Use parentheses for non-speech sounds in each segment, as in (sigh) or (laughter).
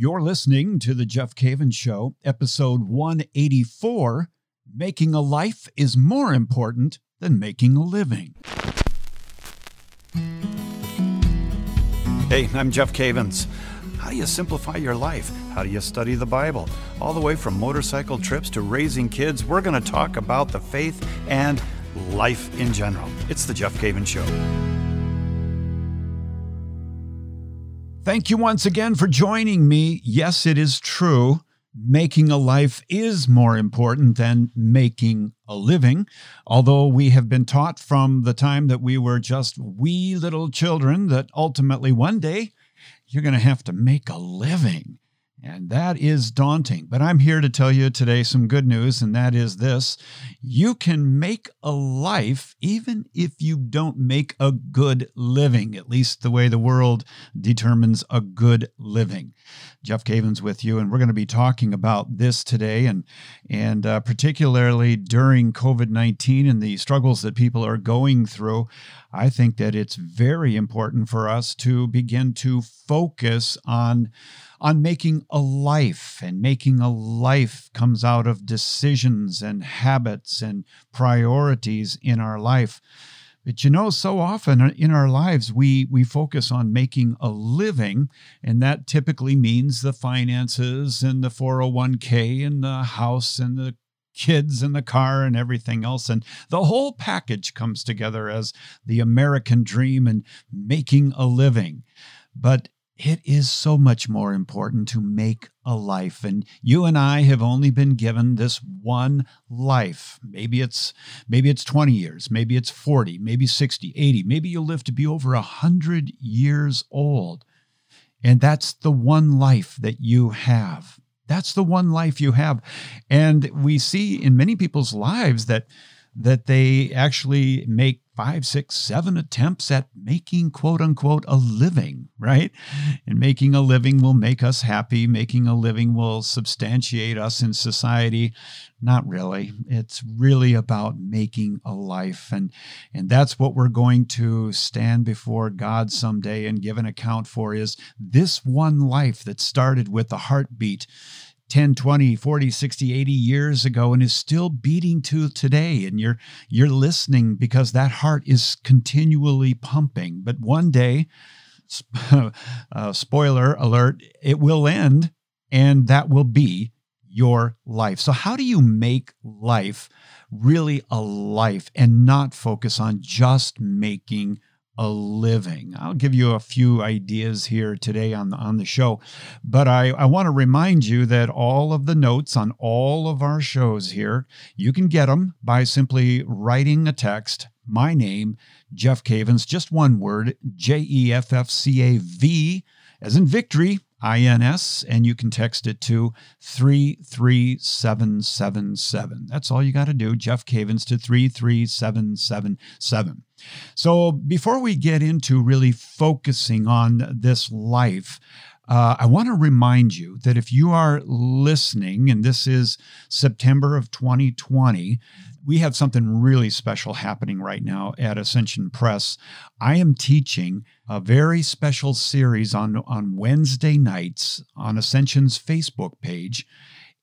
You're listening to The Jeff Cavins Show, episode 184 Making a Life is More Important Than Making a Living. Hey, I'm Jeff Cavins. How do you simplify your life? How do you study the Bible? All the way from motorcycle trips to raising kids, we're going to talk about the faith and life in general. It's The Jeff Cavins Show. Thank you once again for joining me. Yes, it is true. Making a life is more important than making a living. Although we have been taught from the time that we were just wee little children that ultimately one day you're going to have to make a living. And that is daunting. But I'm here to tell you today some good news, and that is this you can make a life even if you don't make a good living, at least the way the world determines a good living. Jeff Cavins with you, and we're going to be talking about this today, and and uh, particularly during COVID nineteen and the struggles that people are going through. I think that it's very important for us to begin to focus on on making a life and making a life comes out of decisions and habits and priorities in our life but you know so often in our lives we we focus on making a living and that typically means the finances and the 401k and the house and the kids and the car and everything else. And the whole package comes together as the American dream and making a living. But it is so much more important to make a life. And you and I have only been given this one life. Maybe it's maybe it's 20 years maybe it's 40 maybe 60 80 maybe you'll live to be over 100 years old. And that's the one life that you have. That's the one life you have. And we see in many people's lives that that they actually make five, six, seven attempts at making quote unquote a living, right? And making a living will make us happy. Making a living will substantiate us in society. Not really. It's really about making a life. And, and that's what we're going to stand before God someday and give an account for is this one life that started with the heartbeat 10 20 40 60 80 years ago and is still beating to today. And you're you're listening because that heart is continually pumping. But one day (laughs) uh, spoiler alert it will end and that will be your life. So how do you make life really a life and not focus on just making a living. I'll give you a few ideas here today on the, on the show, but I, I want to remind you that all of the notes on all of our shows here, you can get them by simply writing a text, my name, Jeff Cavins, just one word, J E F F C A V, as in victory, INS, and you can text it to 33777. That's all you got to do. Jeff Cavins to 33777. So before we get into really focusing on this life, uh, I want to remind you that if you are listening, and this is September of 2020, we have something really special happening right now at Ascension Press. I am teaching a very special series on, on Wednesday nights on Ascension's Facebook page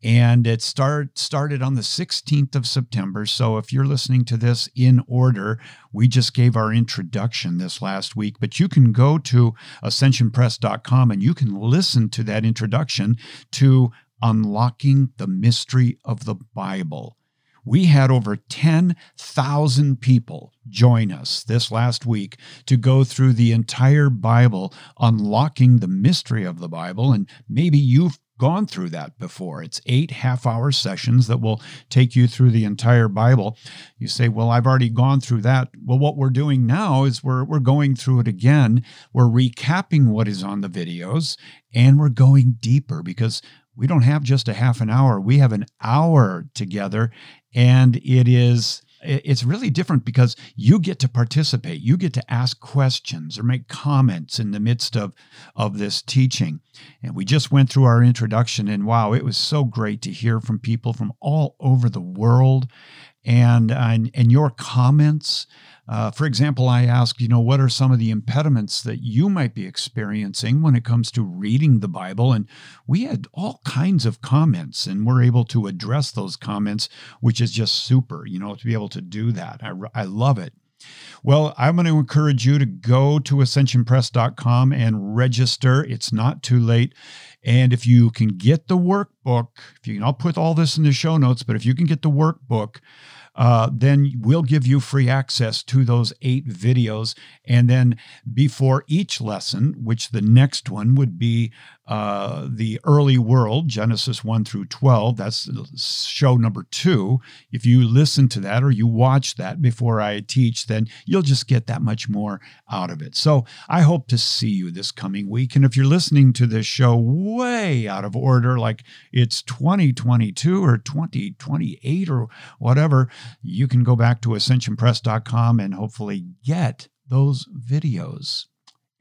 and it start started on the 16th of September. So if you're listening to this in order, we just gave our introduction this last week, but you can go to ascensionpress.com and you can listen to that introduction to unlocking the mystery of the Bible. We had over 10,000 people join us this last week to go through the entire Bible, unlocking the mystery of the Bible. And maybe you've gone through that before. It's eight half hour sessions that will take you through the entire Bible. You say, Well, I've already gone through that. Well, what we're doing now is we're, we're going through it again. We're recapping what is on the videos and we're going deeper because we don't have just a half an hour. We have an hour together and it is it's really different because you get to participate you get to ask questions or make comments in the midst of of this teaching and we just went through our introduction and wow it was so great to hear from people from all over the world and and, and your comments. Uh, for example, I asked, you know, what are some of the impediments that you might be experiencing when it comes to reading the Bible? And we had all kinds of comments, and we're able to address those comments, which is just super, you know, to be able to do that. I, I love it. Well, I'm going to encourage you to go to ascensionpress.com and register. It's not too late. And if you can get the workbook, if you can, I'll put all this in the show notes, but if you can get the workbook, uh, then we'll give you free access to those eight videos. And then before each lesson, which the next one would be uh, the early world, Genesis 1 through 12. That's show number two. If you listen to that or you watch that before I teach, then you'll just get that much more out of it. So I hope to see you this coming week. And if you're listening to this show way out of order, like it's 2022 or 2028 or whatever, you can go back to ascensionpress.com and hopefully get those videos.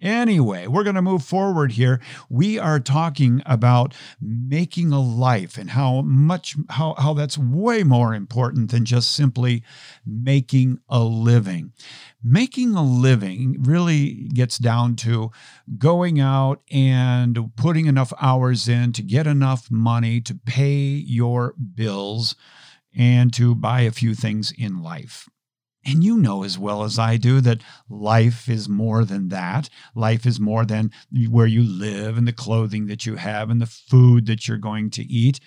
Anyway, we're going to move forward here. We are talking about making a life and how much how how that's way more important than just simply making a living. Making a living really gets down to going out and putting enough hours in to get enough money to pay your bills and to buy a few things in life. And you know as well as I do that life is more than that. Life is more than where you live and the clothing that you have and the food that you're going to eat.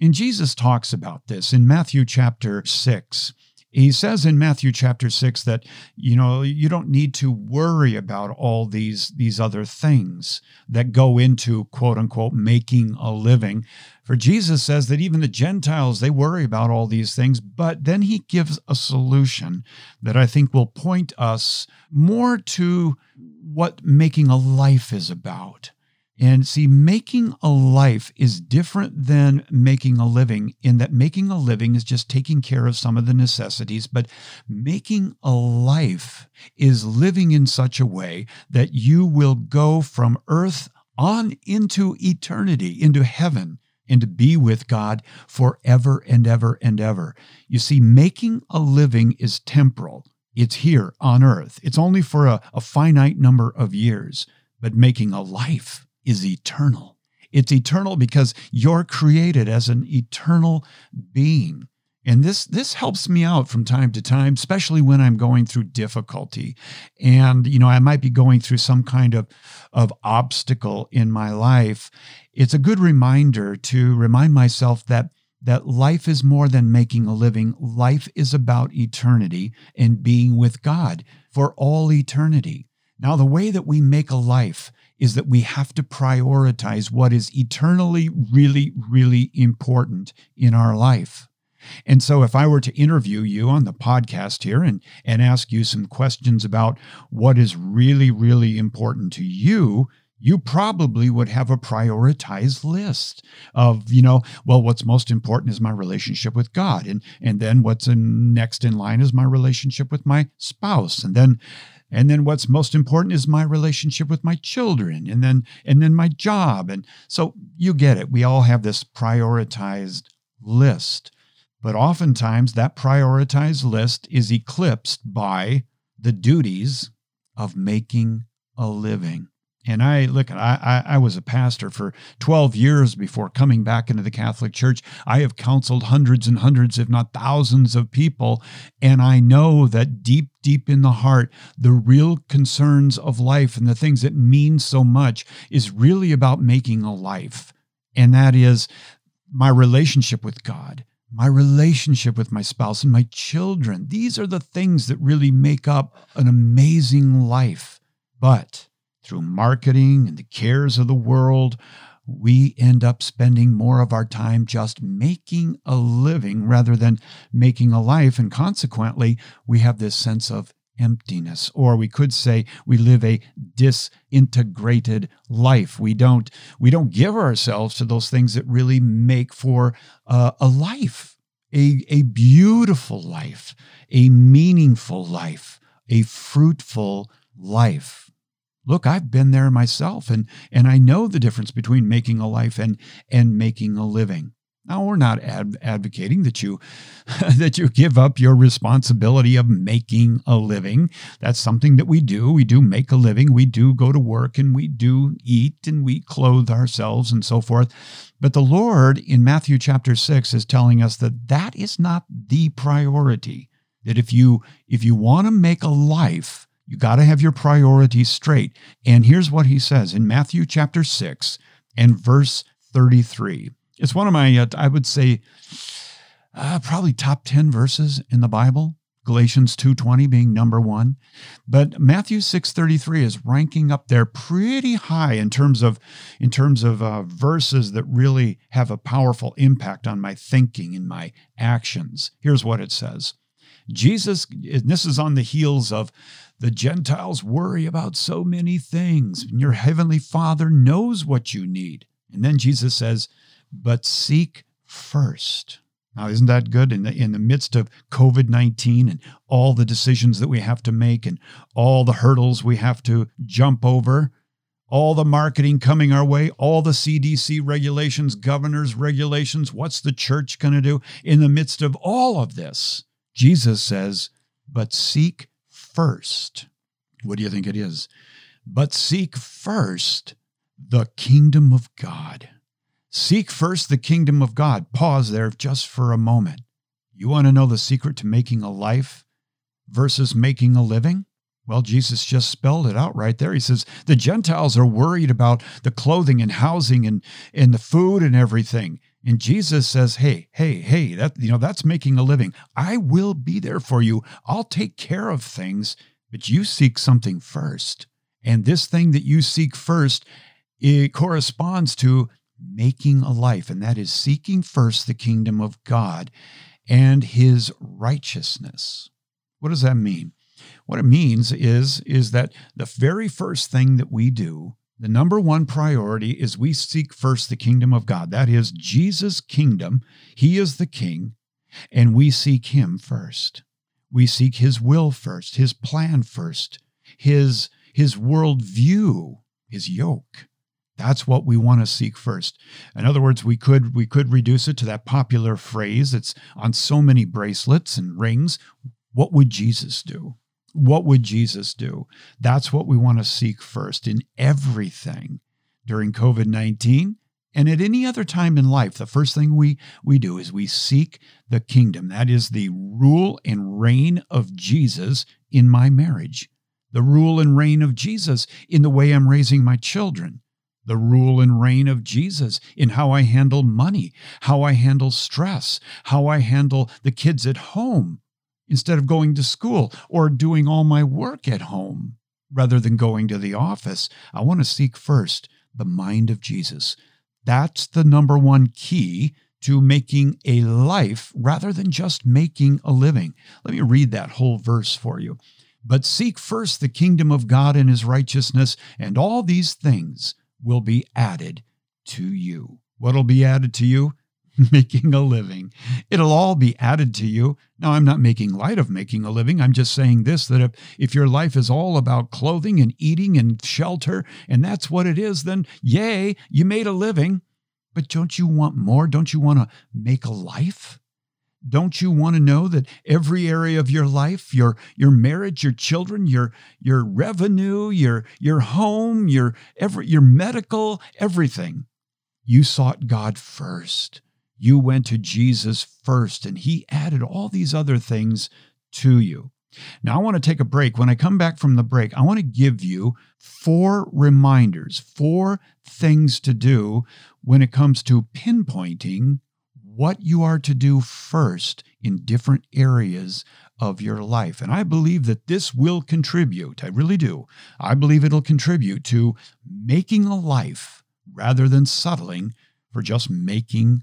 And Jesus talks about this in Matthew chapter 6. He says in Matthew chapter 6 that you know you don't need to worry about all these these other things that go into quote unquote making a living for Jesus says that even the Gentiles, they worry about all these things, but then he gives a solution that I think will point us more to what making a life is about. And see, making a life is different than making a living, in that making a living is just taking care of some of the necessities, but making a life is living in such a way that you will go from earth on into eternity, into heaven and to be with God forever and ever and ever. You see, making a living is temporal, it's here on earth, it's only for a, a finite number of years, but making a life is eternal. It's eternal because you're created as an eternal being. And this this helps me out from time to time, especially when I'm going through difficulty. And you know, I might be going through some kind of of obstacle in my life. It's a good reminder to remind myself that that life is more than making a living. Life is about eternity and being with God for all eternity. Now, the way that we make a life is that we have to prioritize what is eternally really, really important in our life. And so if I were to interview you on the podcast here and, and ask you some questions about what is really, really important to you, you probably would have a prioritized list of, you know, well, what's most important is my relationship with God. And, and then what's in, next in line is my relationship with my spouse. And then and then what's most important is my relationship with my children and then and then my job. And so you get it. We all have this prioritized list. But oftentimes, that prioritized list is eclipsed by the duties of making a living. And I look, I, I, was a pastor for 12 years before coming back into the Catholic Church. I have counseled hundreds and hundreds, if not thousands, of people. And I know that deep, deep in the heart, the real concerns of life and the things that mean so much is really about making a life. And that is my relationship with God my relationship with my spouse and my children. These are the things that really make up an amazing life. But through marketing and the cares of the world, we end up spending more of our time just making a living rather than making a life. And consequently, we have this sense of emptiness or we could say we live a disintegrated life we don't we don't give ourselves to those things that really make for uh, a life a, a beautiful life a meaningful life a fruitful life look i've been there myself and and i know the difference between making a life and and making a living Now we're not ad- advocating that you (laughs) that you give up your responsibility of making a living. That's something that we do. We do make a living. We do go to work and we do eat and we clothe ourselves and so forth. But the Lord in Matthew chapter 6 is telling us that that is not the priority. That if you if you want to make a life, you got to have your priorities straight. And here's what he says in Matthew chapter 6 and verse 33. It's one of my, uh, I would say, uh, probably top 10 verses in the Bible. Galatians 2:20 being number 1. But Matthew 6:33 is ranking up there pretty high in terms of in terms of uh, verses that really have a powerful impact on my thinking and my actions. Here's what it says. Jesus this is on the heels of the Gentiles worry about so many things. And your heavenly Father knows what you need. And then Jesus says, but seek first. Now, isn't that good in the, in the midst of COVID 19 and all the decisions that we have to make and all the hurdles we have to jump over? All the marketing coming our way, all the CDC regulations, governors' regulations. What's the church going to do in the midst of all of this? Jesus says, but seek first. What do you think it is? But seek first the kingdom of God Seek first the kingdom of God. Pause there just for a moment. You want to know the secret to making a life versus making a living? Well, Jesus just spelled it out right there. He says the Gentiles are worried about the clothing and housing and, and the food and everything. And Jesus says, Hey, hey, hey, that you know, that's making a living. I will be there for you. I'll take care of things, but you seek something first. And this thing that you seek first, it corresponds to making a life, and that is seeking first the kingdom of God and his righteousness. What does that mean? What it means is, is that the very first thing that we do, the number one priority is we seek first the kingdom of God. That is Jesus' kingdom. He is the king, and we seek him first. We seek his will first, his plan first, his, his worldview, his yoke. That's what we want to seek first. In other words, we could we could reduce it to that popular phrase that's on so many bracelets and rings. What would Jesus do? What would Jesus do? That's what we want to seek first in everything during COVID-19 and at any other time in life. The first thing we we do is we seek the kingdom. That is the rule and reign of Jesus in my marriage. The rule and reign of Jesus in the way I'm raising my children the rule and reign of Jesus in how I handle money, how I handle stress, how I handle the kids at home instead of going to school or doing all my work at home rather than going to the office. I want to seek first the mind of Jesus. That's the number one key to making a life rather than just making a living. Let me read that whole verse for you. But seek first the kingdom of God and his righteousness, and all these things will be added to you. What'll be added to you? (laughs) making a living. It'll all be added to you. Now, I'm not making light of making a living. I'm just saying this that if, if your life is all about clothing and eating and shelter, and that's what it is, then yay, you made a living. But don't you want more? Don't you want to make a life? Don't you want to know that every area of your life, your your marriage, your children, your your revenue, your your home, your every your medical, everything, you sought God first. You went to Jesus first and he added all these other things to you. Now I want to take a break. When I come back from the break, I want to give you four reminders, four things to do when it comes to pinpointing what you are to do first in different areas of your life. And I believe that this will contribute, I really do. I believe it'll contribute to making a life rather than settling for just making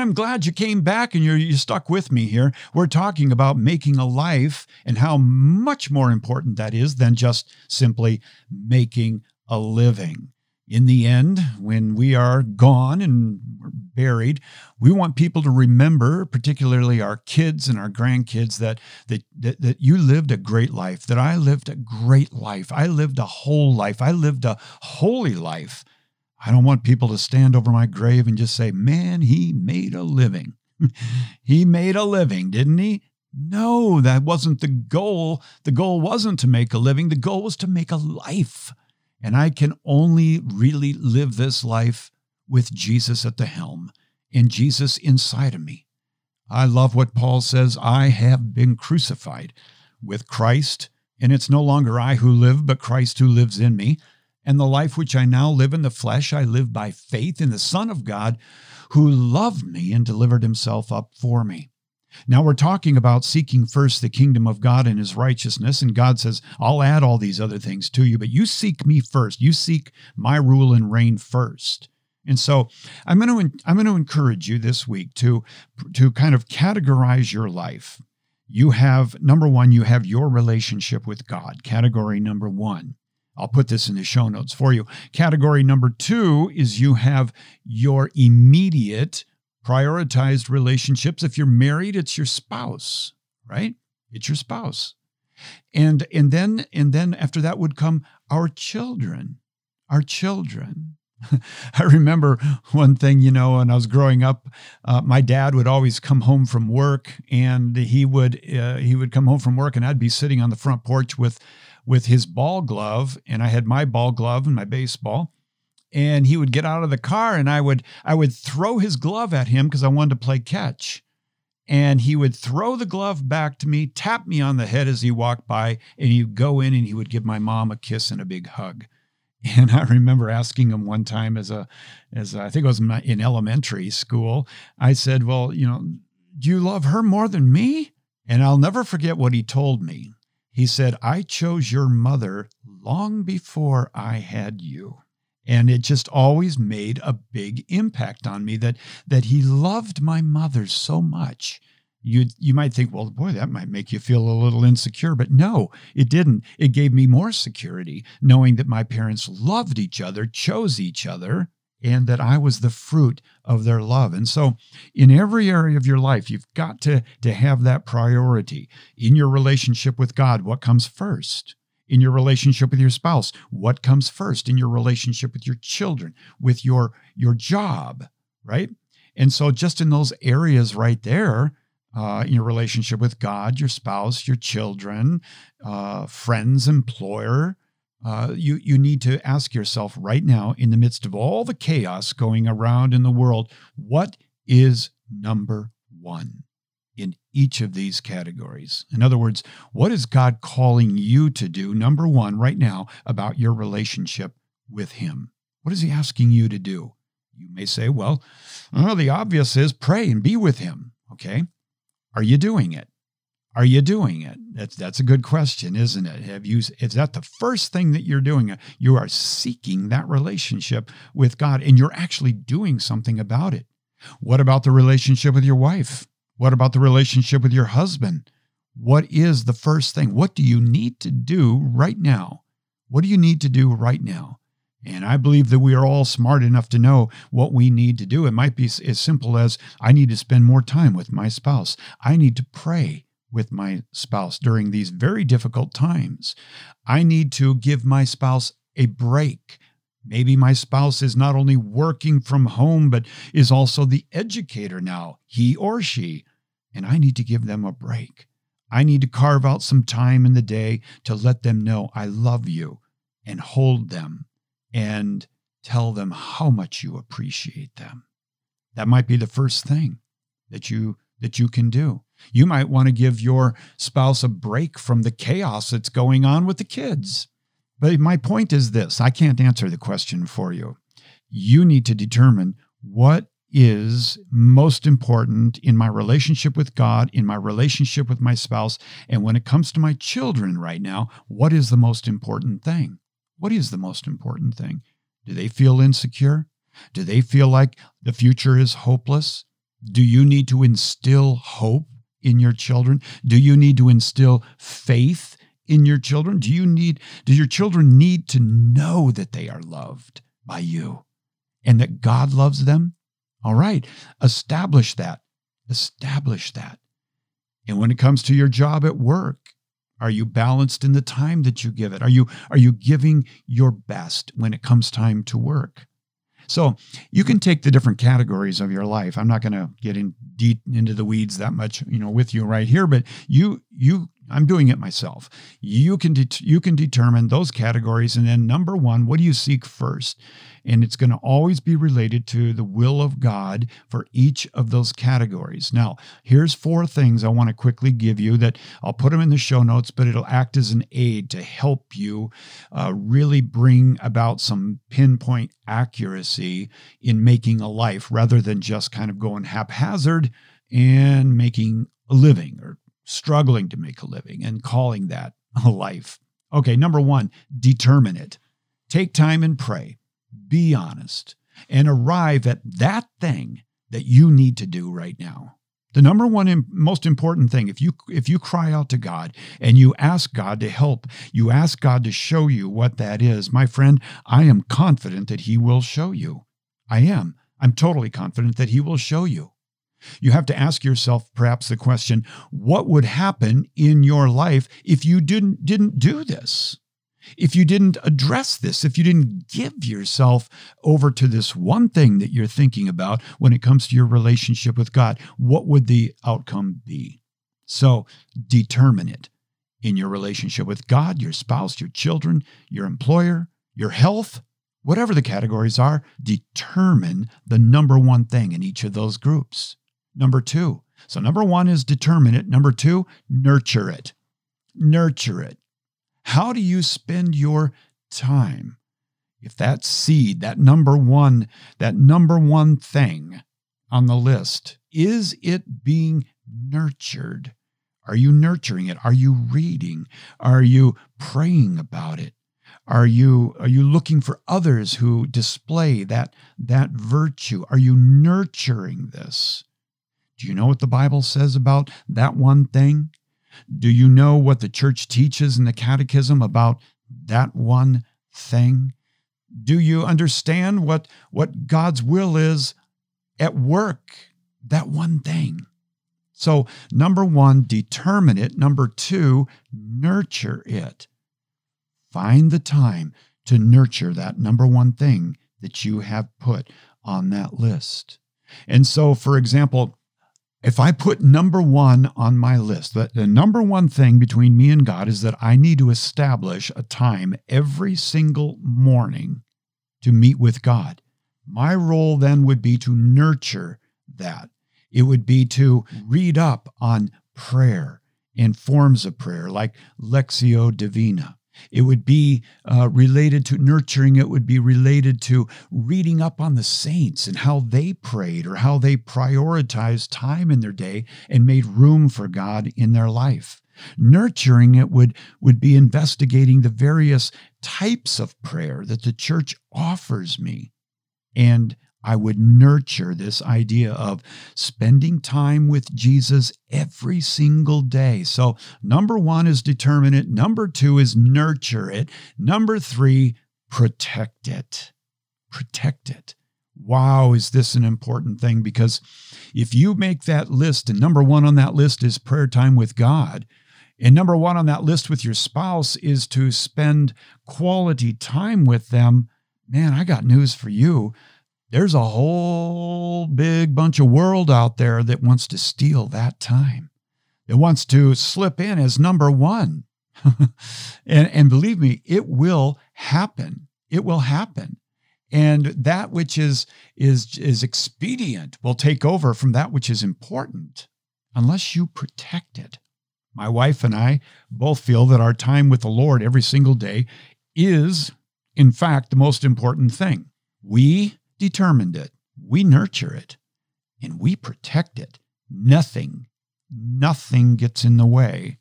I'm glad you came back and you're, you stuck with me here. We're talking about making a life and how much more important that is than just simply making a living. In the end, when we are gone and buried, we want people to remember, particularly our kids and our grandkids, that, that, that, that you lived a great life, that I lived a great life. I lived a whole life. I lived a holy life. I don't want people to stand over my grave and just say, man, he made a living. (laughs) he made a living, didn't he? No, that wasn't the goal. The goal wasn't to make a living, the goal was to make a life. And I can only really live this life with Jesus at the helm and Jesus inside of me. I love what Paul says I have been crucified with Christ, and it's no longer I who live, but Christ who lives in me. And the life which I now live in the flesh, I live by faith in the Son of God who loved me and delivered himself up for me. Now we're talking about seeking first the kingdom of God and his righteousness. And God says, I'll add all these other things to you, but you seek me first. You seek my rule and reign first. And so I'm going to I'm going to encourage you this week to to kind of categorize your life. You have number 1 you have your relationship with God, category number 1. I'll put this in the show notes for you. Category number two is you have your immediate prioritized relationships. If you're married, it's your spouse, right? It's your spouse. And and then and then after that would come our children. Our children. (laughs) I remember one thing, you know, when I was growing up, uh, my dad would always come home from work, and he would uh, he would come home from work, and I'd be sitting on the front porch with with his ball glove and I had my ball glove and my baseball and he would get out of the car and I would I would throw his glove at him because I wanted to play catch. And he would throw the glove back to me, tap me on the head as he walked by, and he'd go in and he would give my mom a kiss and a big hug. (laughs) And I remember asking him one time as a, as a, I think it was in elementary school, I said, Well, you know, do you love her more than me? And I'll never forget what he told me. He said, I chose your mother long before I had you. And it just always made a big impact on me that, that he loved my mother so much. You, you might think, well, boy, that might make you feel a little insecure. But no, it didn't. It gave me more security knowing that my parents loved each other, chose each other, and that I was the fruit of their love. And so, in every area of your life, you've got to, to have that priority. In your relationship with God, what comes first? In your relationship with your spouse, what comes first? In your relationship with your children, with your, your job, right? And so, just in those areas right there, uh, in your relationship with God, your spouse, your children, uh, friends, employer, uh, you you need to ask yourself right now, in the midst of all the chaos going around in the world, what is number one in each of these categories? In other words, what is God calling you to do? Number one, right now, about your relationship with Him. What is He asking you to do? You may say, well, well the obvious is pray and be with Him. Okay, are you doing it? Are you doing it? That's that's a good question, isn't it? Have you is that the first thing that you're doing? You are seeking that relationship with God and you're actually doing something about it. What about the relationship with your wife? What about the relationship with your husband? What is the first thing? What do you need to do right now? What do you need to do right now? And I believe that we are all smart enough to know what we need to do. It might be as simple as I need to spend more time with my spouse. I need to pray with my spouse during these very difficult times. I need to give my spouse a break. Maybe my spouse is not only working from home, but is also the educator now, he or she, and I need to give them a break. I need to carve out some time in the day to let them know I love you and hold them and tell them how much you appreciate them. That might be the first thing that you that you can do. You might want to give your spouse a break from the chaos that's going on with the kids. But my point is this I can't answer the question for you. You need to determine what is most important in my relationship with God, in my relationship with my spouse, and when it comes to my children right now, what is the most important thing? What is the most important thing? Do they feel insecure? Do they feel like the future is hopeless? Do you need to instill hope in your children? Do you need to instill faith in your children? Do you need do your children need to know that they are loved by you and that God loves them? All right, establish that. Establish that. And when it comes to your job at work, are you balanced in the time that you give it? Are you are you giving your best when it comes time to work? So you can take the different categories of your life. I'm not going to get in deep into the weeds that much, you know, with you right here, but you you I'm doing it myself. You can de- you can determine those categories, and then number one, what do you seek first? And it's going to always be related to the will of God for each of those categories. Now, here's four things I want to quickly give you that I'll put them in the show notes, but it'll act as an aid to help you uh, really bring about some pinpoint accuracy in making a life rather than just kind of going haphazard and making a living or struggling to make a living and calling that a life. Okay, number one, determine it. Take time and pray. Be honest and arrive at that thing that you need to do right now. The number one most important thing if you if you cry out to God and you ask God to help, you ask God to show you what that is. My friend, I am confident that he will show you. I am. I'm totally confident that he will show you. You have to ask yourself perhaps the question, what would happen in your life if you didn't didn't do this? If you didn't address this, if you didn't give yourself over to this one thing that you're thinking about when it comes to your relationship with God, what would the outcome be? So determine it in your relationship with God, your spouse, your children, your employer, your health, whatever the categories are, determine the number one thing in each of those groups number two. So, number one is determine it. Number two, nurture it. Nurture it. How do you spend your time? If that seed, that number one, that number one thing on the list, is it being nurtured? Are you nurturing it? Are you reading? Are you praying about it? Are you are you looking for others who display that that virtue? Are you nurturing this? Do you know what the Bible says about that one thing? Do you know what the church teaches in the catechism about that one thing? Do you understand what, what God's will is at work? That one thing. So, number one, determine it. Number two, nurture it. Find the time to nurture that number one thing that you have put on that list. And so, for example, if I put number one on my list, that the number one thing between me and God is that I need to establish a time every single morning to meet with God. My role then would be to nurture that. It would be to read up on prayer and forms of prayer like Lectio Divina. It would be uh, related to nurturing. It would be related to reading up on the saints and how they prayed or how they prioritized time in their day and made room for God in their life. Nurturing it would, would be investigating the various types of prayer that the church offers me and I would nurture this idea of spending time with Jesus every single day. So, number one is determine it. Number two is nurture it. Number three, protect it. Protect it. Wow, is this an important thing? Because if you make that list, and number one on that list is prayer time with God, and number one on that list with your spouse is to spend quality time with them, man, I got news for you there's a whole big bunch of world out there that wants to steal that time. It wants to slip in as number one. (laughs) and, and believe me, it will happen. It will happen. And that which is, is, is expedient will take over from that which is important unless you protect it. My wife and I both feel that our time with the Lord every single day is, in fact, the most important thing. We determined it, we nurture it, and we protect it. Nothing, nothing gets in the way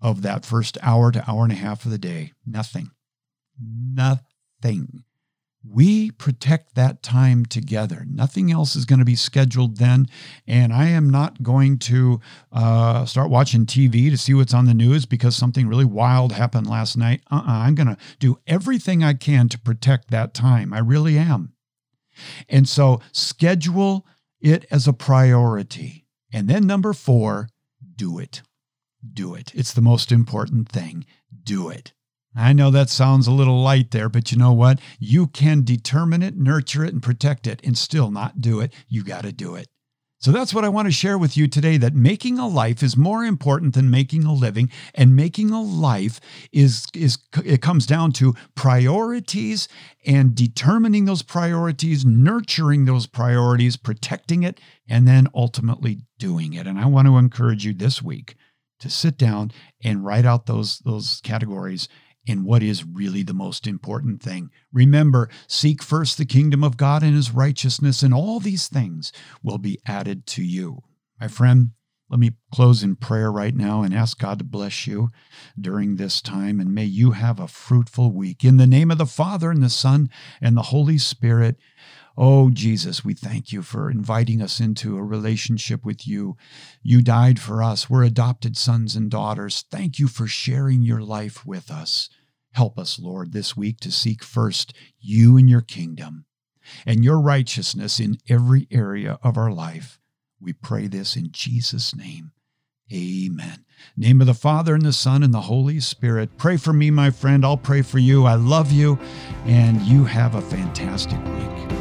of that first hour to hour and a half of the day. Nothing. Nothing. we protect that time together. Nothing else is going to be scheduled then. And I am not going to uh, start watching TV to see what's on the news because something really wild happened last night. Uh-uh, I'm going to do everything I can to protect that time. I really am. And so schedule it as a priority. And then number four, do it. Do it. It's the most important thing. Do it. I know that sounds a little light there, but you know what? You can determine it, nurture it, and protect it and still not do it. You got to do it. So that's what I want to share with you today that making a life is more important than making a living and making a life is is it comes down to priorities and determining those priorities, nurturing those priorities, protecting it and then ultimately doing it. And I want to encourage you this week to sit down and write out those those categories in what is really the most important thing. Remember, seek first the kingdom of God and his righteousness, and all these things will be added to you. My friend, let me close in prayer right now and ask God to bless you during this time, and may you have a fruitful week. In the name of the Father, and the Son, and the Holy Spirit. Oh, Jesus, we thank you for inviting us into a relationship with you. You died for us. We're adopted sons and daughters. Thank you for sharing your life with us. Help us, Lord, this week to seek first you and your kingdom and your righteousness in every area of our life. We pray this in Jesus' name. Amen. Name of the Father and the Son and the Holy Spirit. Pray for me, my friend. I'll pray for you. I love you, and you have a fantastic week.